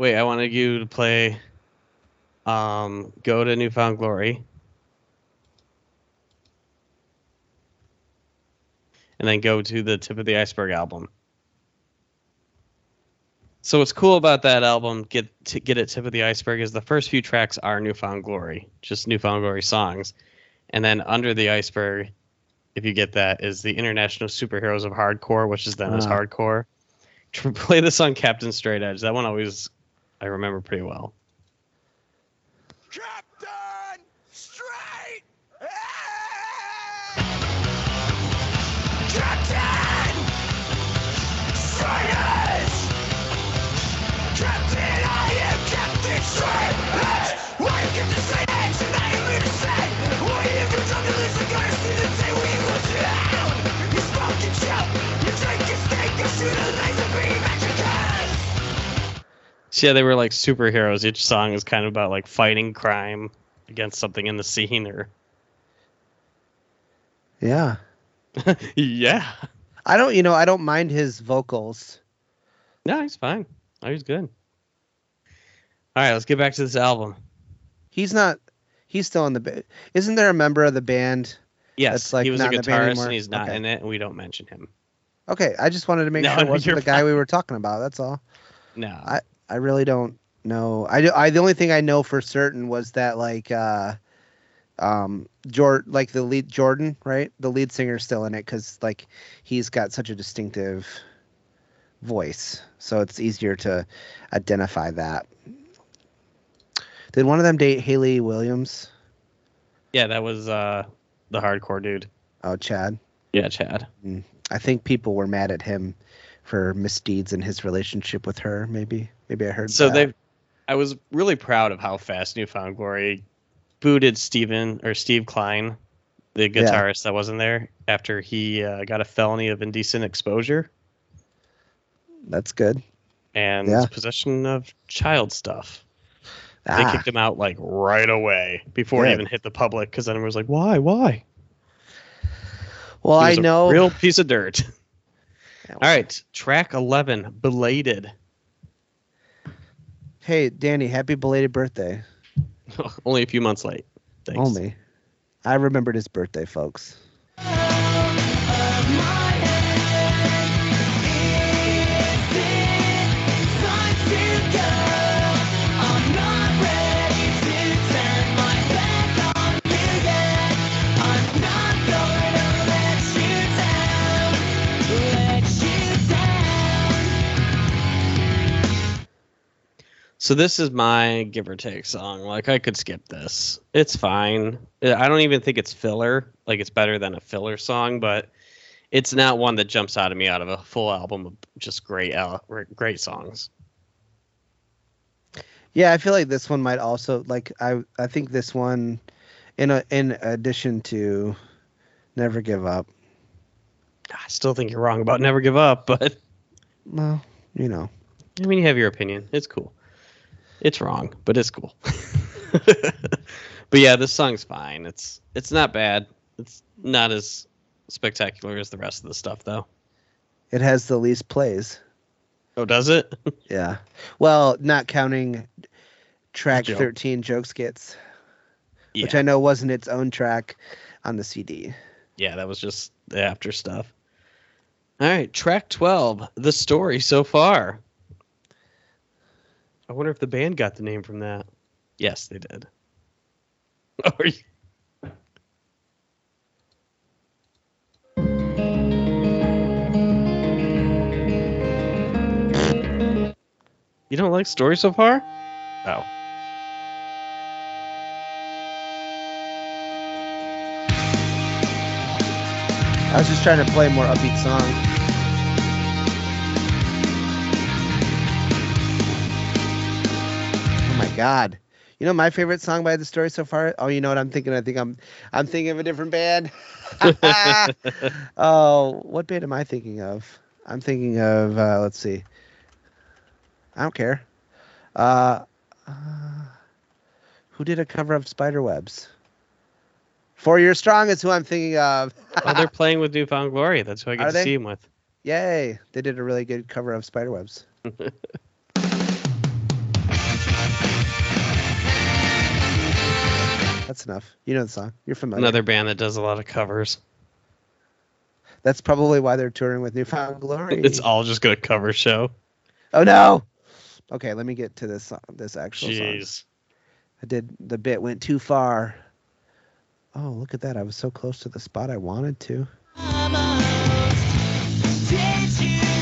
Wait, I wanted you to play. Um, go to New Found Glory. And then go to the Tip of the Iceberg album. So what's cool about that album, get to get it Tip of the Iceberg, is the first few tracks are New Found Glory, just New Found Glory songs, and then Under the Iceberg, if you get that, is the International Superheroes of Hardcore, which is then as Ah. hardcore. Play this on Captain Straight Edge. That one always I remember pretty well. So yeah, they were like superheroes. Each song is kind of about like fighting crime against something in the scene or Yeah. Yeah. I don't. You know, I don't mind his vocals. No, he's fine. Oh, he's good. All right, let's get back to this album. He's not. He's still in the. ba- Isn't there a member of the band? Yes, That's, like, he was a not in the band guitarist and he's not Okay. in it, and we don't mention him. Okay, I just wanted to make No, sure it wasn't the guy we were talking about. That's all. No. I- I really don't know. I, do- I the only thing I know for certain was that like uh um Jord like the lead Jordan, right? The lead singer's still in it cuz like he's got such a distinctive voice. So it's easier to identify that. Did one of them date Hayley Williams? yeah, that was uh the hardcore dude. Oh, Chad. Yeah, Chad. I think people were mad at him for misdeeds in his relationship with her. Maybe, maybe I heard. So that. they I was really proud of how fast New Found Glory booted Steven or Steve Klein, the guitarist that wasn't there after he uh, got a felony of indecent exposure That's good. and Yeah. possession of child stuff. They Ah, kicked him out like right away before it Good. even hit the public because then everyone was like, "Why? Why?" well, He I know. real piece of dirt. All right, track eleven, belated. Hey, Danny, happy belated birthday. Only a few months late. Thanks. Only. I remembered his birthday, folks. So this is my give or take song. Like I could skip this. It's fine. I don't even think it's filler. Like it's better than a filler song, but it's not one that jumps out of me out of a full album of just great al- great songs. Yeah, I feel like this one might also like I I think this one in a in addition to Never Give Up. I still think you're wrong about Never Give Up, but Well, you know. I mean you have your opinion. It's cool. It's wrong, but it's cool. but yeah, this song's fine. It's it's not bad. It's not as spectacular as the rest of the stuff though. It has the least plays. Oh, does it? Yeah. Well, not counting track Joke. 13 joke skits, yeah. which I know wasn't its own track on the CD. Yeah, that was just the after stuff. All right, track 12, the story so far. I wonder if the band got the name from that. Yes, they did. Oh, Are you- You don't like story so far? Oh. I was just trying to play more upbeat song. God. You know my favorite song by the story so far? Oh, you know what I'm thinking? I think I'm I'm thinking of a different band. oh, what band am I thinking of? I'm thinking of uh, let's see. I don't care. Uh, uh, who did a cover of Spiderwebs? Four Year Strong is who I'm thinking of. oh, they're playing with New Found Glory. That's who I get Are to they? see them with. Yay! They did a really good cover of Spiderwebs. That's enough. You know the song. You're familiar. Another band that does a lot of covers. That's probably why they're touring with New Found Glory. It's all just gonna cover show. Oh no. Okay, let me get to this song, this actual song. Jeez. I did the bit went too far. Oh, look at that. I was so close to the spot I wanted to. Did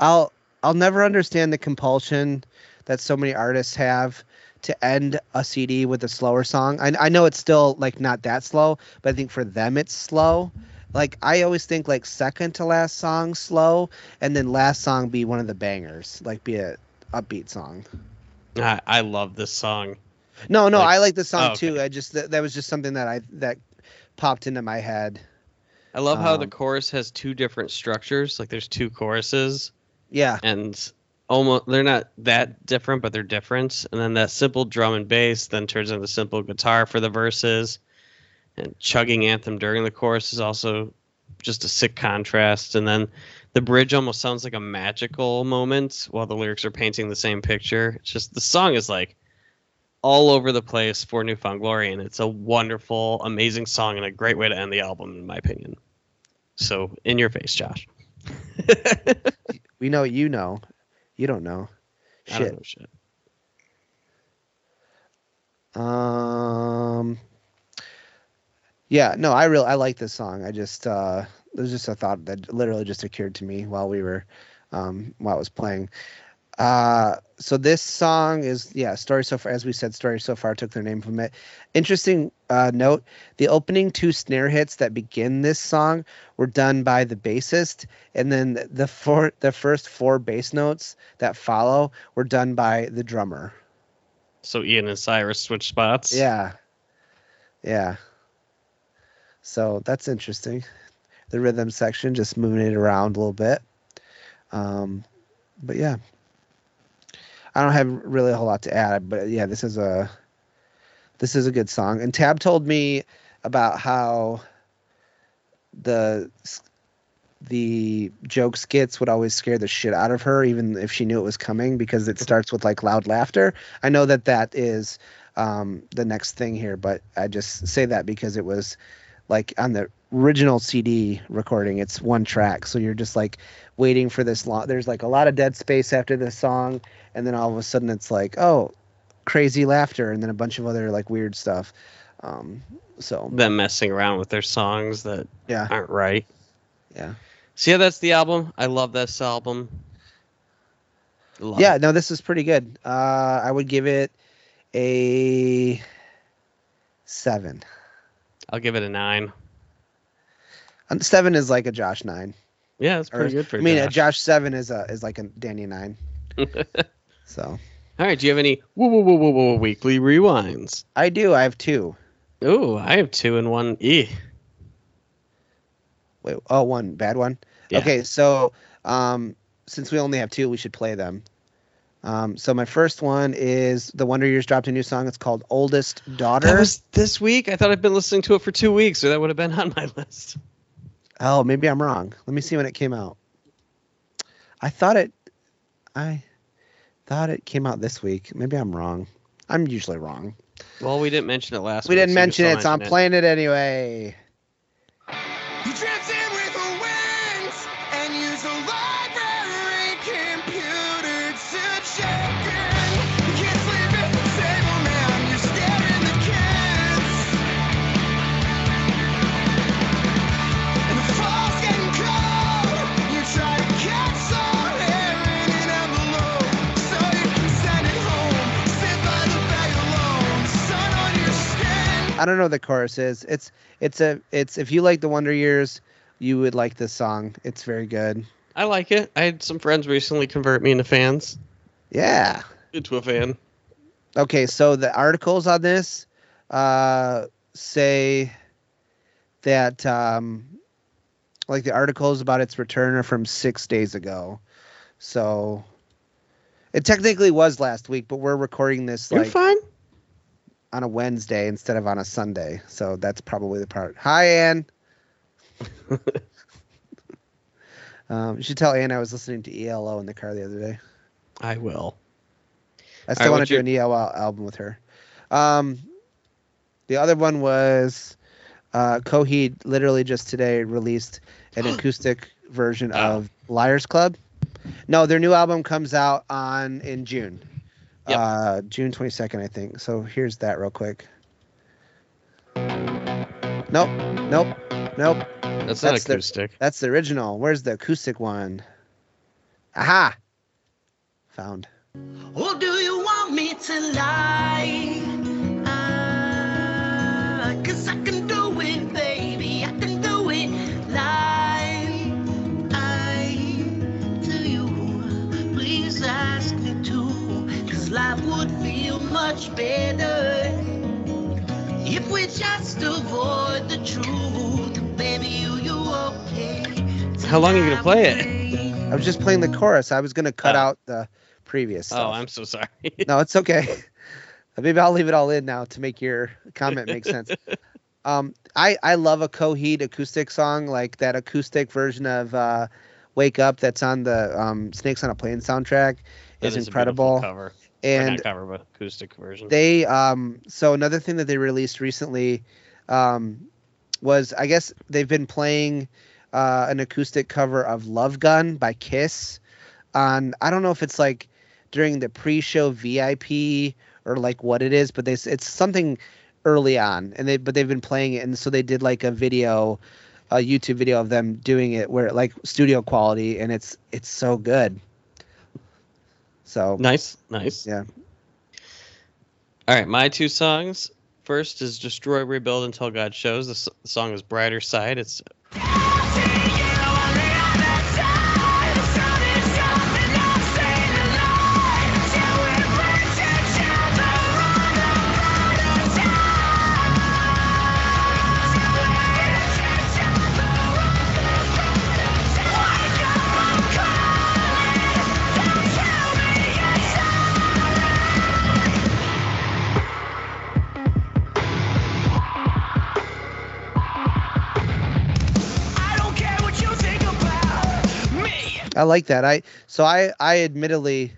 I'll I'll never understand the compulsion that so many artists have to end a CD with a slower song. I I know it's still like not that slow, but I think for them it's slow. Like I always think like second to last song slow, and then last song be one of the bangers, like be a upbeat song. I, I love this song. No, no, Like- I like the song oh, too. I just that, that was just something that I that popped into my head. I love how the Um, chorus has two different structures. Like there's two choruses, Yeah, and almost they're not that different, but they're different. And then that simple drum and bass then turns into simple guitar for the verses, and chugging anthem during the chorus is also just a sick contrast. And then the bridge almost sounds like a magical moment while the lyrics are painting the same picture. It's just the song is like all over the place for New Found Glory, and it's a wonderful, amazing song and a great way to end the album, in my opinion. So, in your face, Josh. we know you know. You don't know. I don't Shit. know shit. Um. Yeah, no, I really I like this song. I just uh, it was just a thought that literally just occurred to me while we were um, while I was playing. Uh, so this song is yeah, story so far as we said, story so far took their name from it. Interesting uh, note: the opening two snare hits that begin this song were done by the bassist, and then the four the first four bass notes that follow were done by the drummer. So, Ian and Cyrus switch spots. Yeah. Yeah. So that's interesting. The rhythm section, just moving it around a little bit. Um, but yeah. I don't have really a whole lot to add, but yeah, this is a this is a good song. And Tab told me about how the the joke skits would always scare the shit out of her, even if she knew it was coming, because it starts with like loud laughter. I know that that is um, the next thing here, but I just say that because it was like on the original CD recording, it's one track, so you're just like waiting for this long. There's like a lot of dead space after this song, and then all of a sudden it's like, oh, crazy laughter, and then a bunch of other like weird stuff. Um, so Them messing around with their songs that yeah, aren't right. yeah. So yeah, that's the album. I love this album. Love yeah it. no this is pretty good uh i would give it a seven I'll give it a nine. And seven is like a josh nine Yeah, it's Or- pretty good for i mean a Josh. josh seven is a is like a danny nine so All right, do you have any woo woo woo woo woo weekly rewinds? i do i have two. two Oh, I have two and one E. wait oh one bad one Yeah. okay so um since we only have two we should play them um so my first one is the wonder years dropped a new song it's called oldest daughter That was this week. I thought I'd been listening to it for two weeks, so that would have been on my list. Oh, maybe I'm wrong. Let me see when it came out. I thought it I thought it came out this week. Maybe I'm wrong. I'm usually wrong. Well, we didn't mention it last We week. didn't so mention it, so I'm mention playing it anyway. I don't know what the chorus is. It's it's a it's if you like the Wonder Years, you would like this song. It's very good. I like it. I had some friends recently convert me into fans. Yeah. Into a fan. Okay, so the articles on this uh, say that um, like the articles about its return are from six days ago. So it technically was last week, but we're recording this You're like fine. On a Wednesday instead of on a Sunday. So that's probably the part. Hi, Ann. um, you should tell Ann I was listening to ELO in the car the other day. I will. I still right, want what's to do an ELO album with her. Um, the other one was uh, Coheed. Literally just today released an acoustic version Oh. of Liars Club. No, their new album comes out on in June. Yep. Uh, June twenty second, I think. So here's that real quick. Nope, nope, nope. That's not That's the- acoustic. That's the original. Where's the acoustic one? Aha! Found. Or do you want me to lie? Ah, Cause I can do it, baby. Cause life would feel much better if we just avoid the truth. Baby, you, you okay? How long are you gonna play it? I was just playing the chorus. I was gonna cut Oh. out the previous stuff. Oh, I'm so sorry. No, it's okay. Maybe I'll leave it all in now to make your comment make sense. Um, I I love a Coheed acoustic song like that acoustic version of uh, "Wake Up" that's on the um, Snakes on a Plane soundtrack That is a beautiful incredible. Cover. And cover, but acoustic version. they um so another thing that they released recently um was I guess they've been playing uh, an acoustic cover of Love Gun by Kiss on I don't know if it's like during the pre-show VIP or like what it is, but they, it's something early on, and they but they've been playing it, and so they did like a video, a YouTube video of them doing it where like studio quality, and it's it's so good. So Nice, nice. Yeah. All right, my two songs. First is "Destroy, Rebuild Until God Shows." The, s- the song is "Brighter Side." It's I like that. I so I I admittedly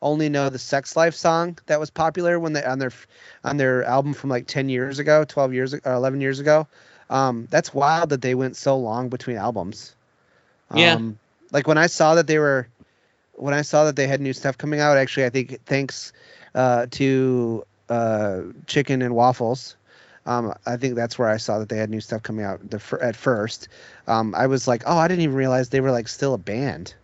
only know the Sex Life song that was popular when they on their on their album from like 10 years ago, 12 years or 11 years ago. Um that's wild that they went so long between albums. Yeah. Um like when I saw that they were when I saw that they had new stuff coming out, actually I think thanks uh to uh Chicken and Waffles um, I think that's where I saw that they had new stuff coming out the, fir- at first. Um, I was like, oh, I didn't even realize they were like still a band.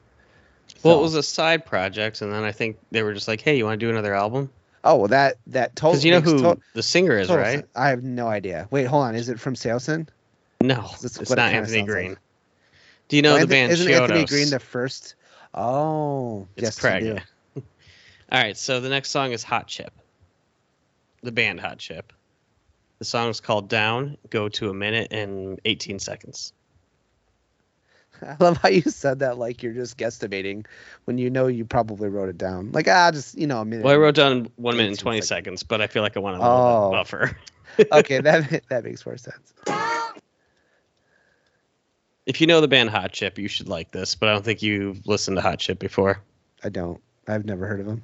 Well, So- it was a side project, and then I think they were just like, "Hey, you want to do another album?" Oh, well, that that totally. Because you know who to- the singer is, total right? I have no idea. Wait, hold on. Is it from Saosin? No, it's not Anthony Green. like. Do you know Oh, the Anth- band Isn't Anthony Green the first? Oh, It's yes. Craig. All right, so the next song is Hot Chip. The band Hot Chip. The song is called Down. Go to a minute and 18 seconds. I love how you said that like you're just guesstimating when you know you probably wrote it down. Like ah, just you know a minute. Well, I wrote down one minute and 20 seconds. seconds, but I feel like I want a little Oh. buffer. okay, that that makes more sense. If you know the band Hot Chip, you should like this, but I don't think you've listened to Hot Chip before. I don't. I've never heard of him.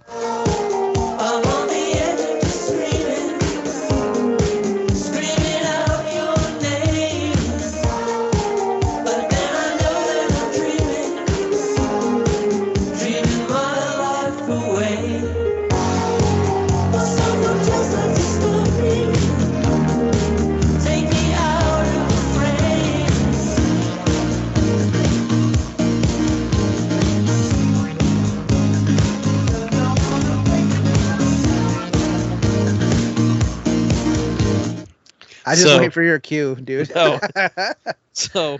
I just So- wait for your cue, dude. No. So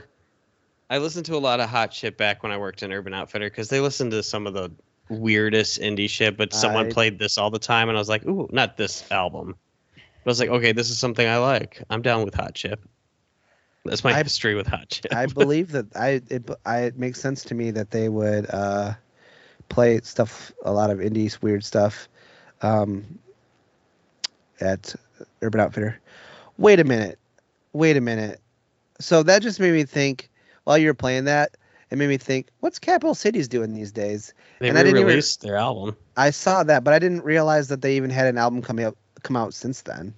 I listened to a lot of Hot shit back when I worked in Urban Outfitter because they listened to some of the weirdest indie shit, but someone I- played this all the time, and I was like, ooh, not this album. But I was like, okay, this is something I like. I'm down with Hot Chip. That's my I- history with Hot Chip. I believe that I it, I it makes sense to me that they would uh, play stuff a lot of indies weird stuff um, at Urban Outfitter. Wait a minute, wait a minute. So that just made me think while you were playing that, it made me think, what's Capital Cities doing these days? they and I didn't even- re-released their album. I saw that, but I didn't realize that they even had an album coming up come out since then.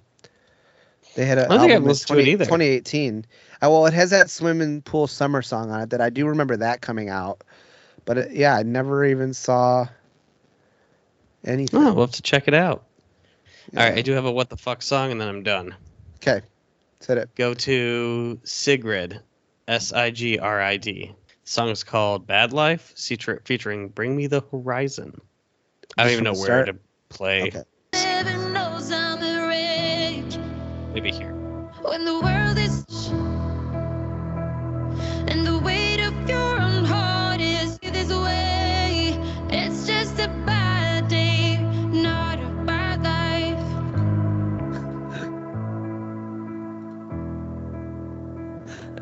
They had think I've album in listened to it 20 either. 2018. Uh, well, it has that swimming pool summer song on it that I do remember that coming out. But it, yeah, I never even saw anything. Oh, we'll have to check it out. All right, I do have a what the fuck song, and then I'm done. Okay, said it. Go to Sigrid, S I G R I D. The song is called Bad Life, feature- featuring Bring Me the Horizon. I don't even know where start? to play. Okay. Heaven knows I'm a wreck Maybe here. when the world is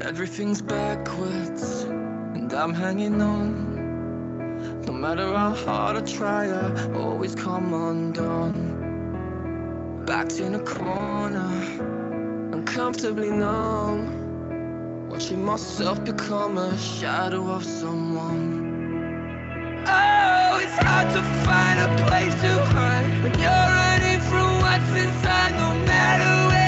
Everything's backwards, and I'm hanging on. No matter how hard I try, I always come undone. Backed in a corner, uncomfortably numb. Watching myself become a shadow of someone. Oh, it's hard to find a place to hide when you're running from what's inside. No matter where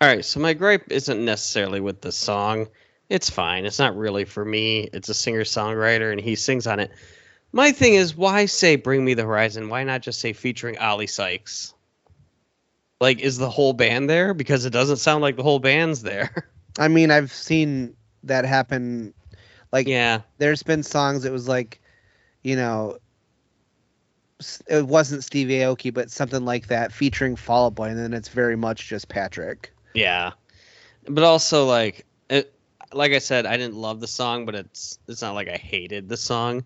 All right, so my gripe isn't necessarily with the song. It's fine. It's not really for me. It's a singer songwriter, and he sings on it. My thing is, why say "Bring Me the Horizon"? Why not just say featuring Oli Sykes? Like, is the whole band there? Because it doesn't sound like the whole band's there. I mean, I've seen that happen. Like, yeah, there's been songs that was like, you know, s- it wasn't Steve Aoki, but something like that featuring Fall Out Boy, and then it's very much just Patrick. yeah. But also, like, it, like I said, I didn't love the song, but it's it's not like I hated the song.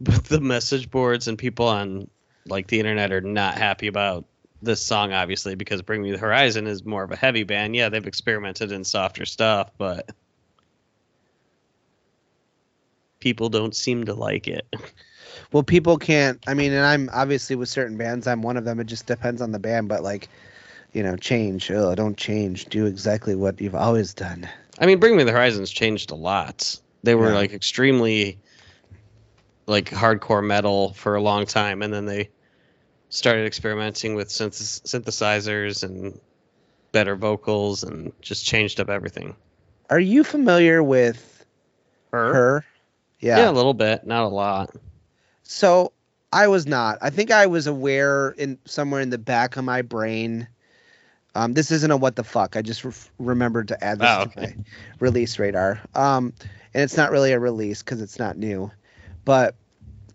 But the message boards and people on like the internet are not happy about this song, obviously, because Bring Me the Horizon is more of a heavy band. Yeah, they've experimented in softer stuff, but people don't seem to like it. Well, people can't. I mean, and I'm obviously with certain bands, I'm one of them. It just depends on the band, but like, you know, change. Oh, don't change. Do exactly what you've always done. I mean, Bring Me the Horizons changed a lot. They were Yeah. like extremely like hardcore metal for a long time, and then they started experimenting with synth- synthesizers and better vocals, and just changed up everything. Are you familiar with her? Yeah. a little bit, not a lot. So I was not. I think I was aware in somewhere in the back of my brain. Um, this isn't a what the fuck. I just re- remembered to add this Oh, to my release radar. Um, and it's not really a release because it's not new, but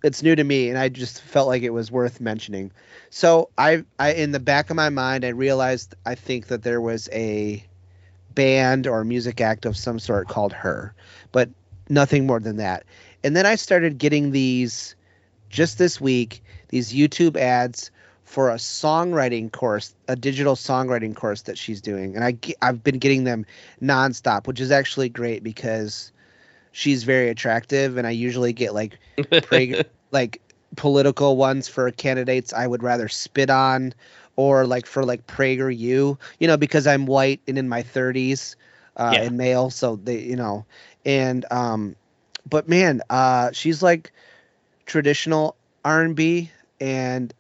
it's new to me, and I just felt like it was worth mentioning. So I, I in the back of my mind, I realized I think that there was a band or music act of some sort called Her, but nothing more than that. And then I started getting these just this week these YouTube ads for a songwriting course, a digital songwriting course that she's doing, and I I've been getting them nonstop, which is actually great because she's very attractive, and I usually get like Prager, like political ones for candidates I would rather spit on, or like for like PragerU, you know, because I'm white and in my 30s uh, Yeah. and male, so they, you know, and um, but man, uh, she's like traditional R&B and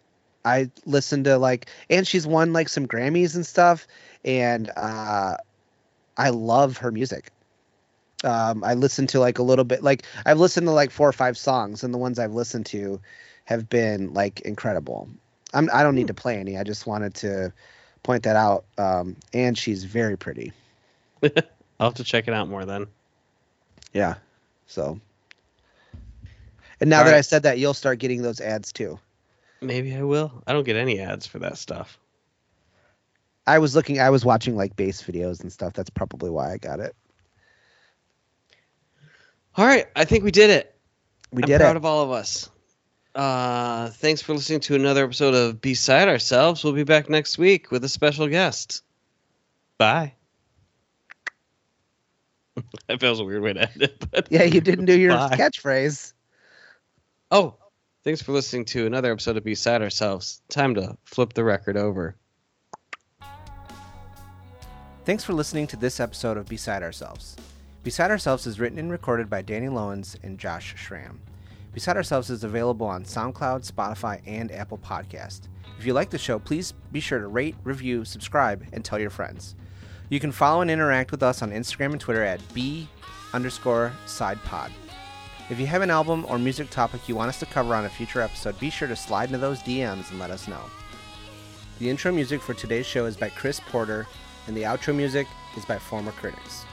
I listen to like and she's won like some Grammys and stuff and uh I love her music. Um I listen to like a little bit like I've listened to like four or five songs and the ones I've listened to have been like incredible. I'm I don't need to play any. I just wanted to point that out um and she's very pretty. I'll have to check it out more then. Yeah. So and now All that I said that, you'll start getting those ads too. Maybe I will. I don't get any ads for that stuff. I was looking, I was watching like bass videos and stuff. That's probably why I got it. All right, I think we did it. We I'm did proud it. of all of us. Uh, thanks for listening to another episode of Beside Ourselves. We'll be back next week with a special guest. Bye. that feels a weird way to end it. But yeah, you didn't do your Bye. catchphrase. Oh, thanks for listening to another episode of Beside Ourselves. Time to flip the record over. Thanks for listening to this episode of Beside Ourselves. Beside Ourselves is written and recorded by Danny Lowens and Josh Schramm. Beside Ourselves is available on SoundCloud, Spotify, and Apple Podcast. If you like the show, please be sure to rate, review, subscribe, and tell your friends. You can follow and interact with us on Instagram and Twitter at B underscore side pod. If you have an album or music topic you want us to cover on a future episode, be sure to slide into those DMs and let us know. The intro music for today's show is by Chris Porter, and the outro music is by Former Critics.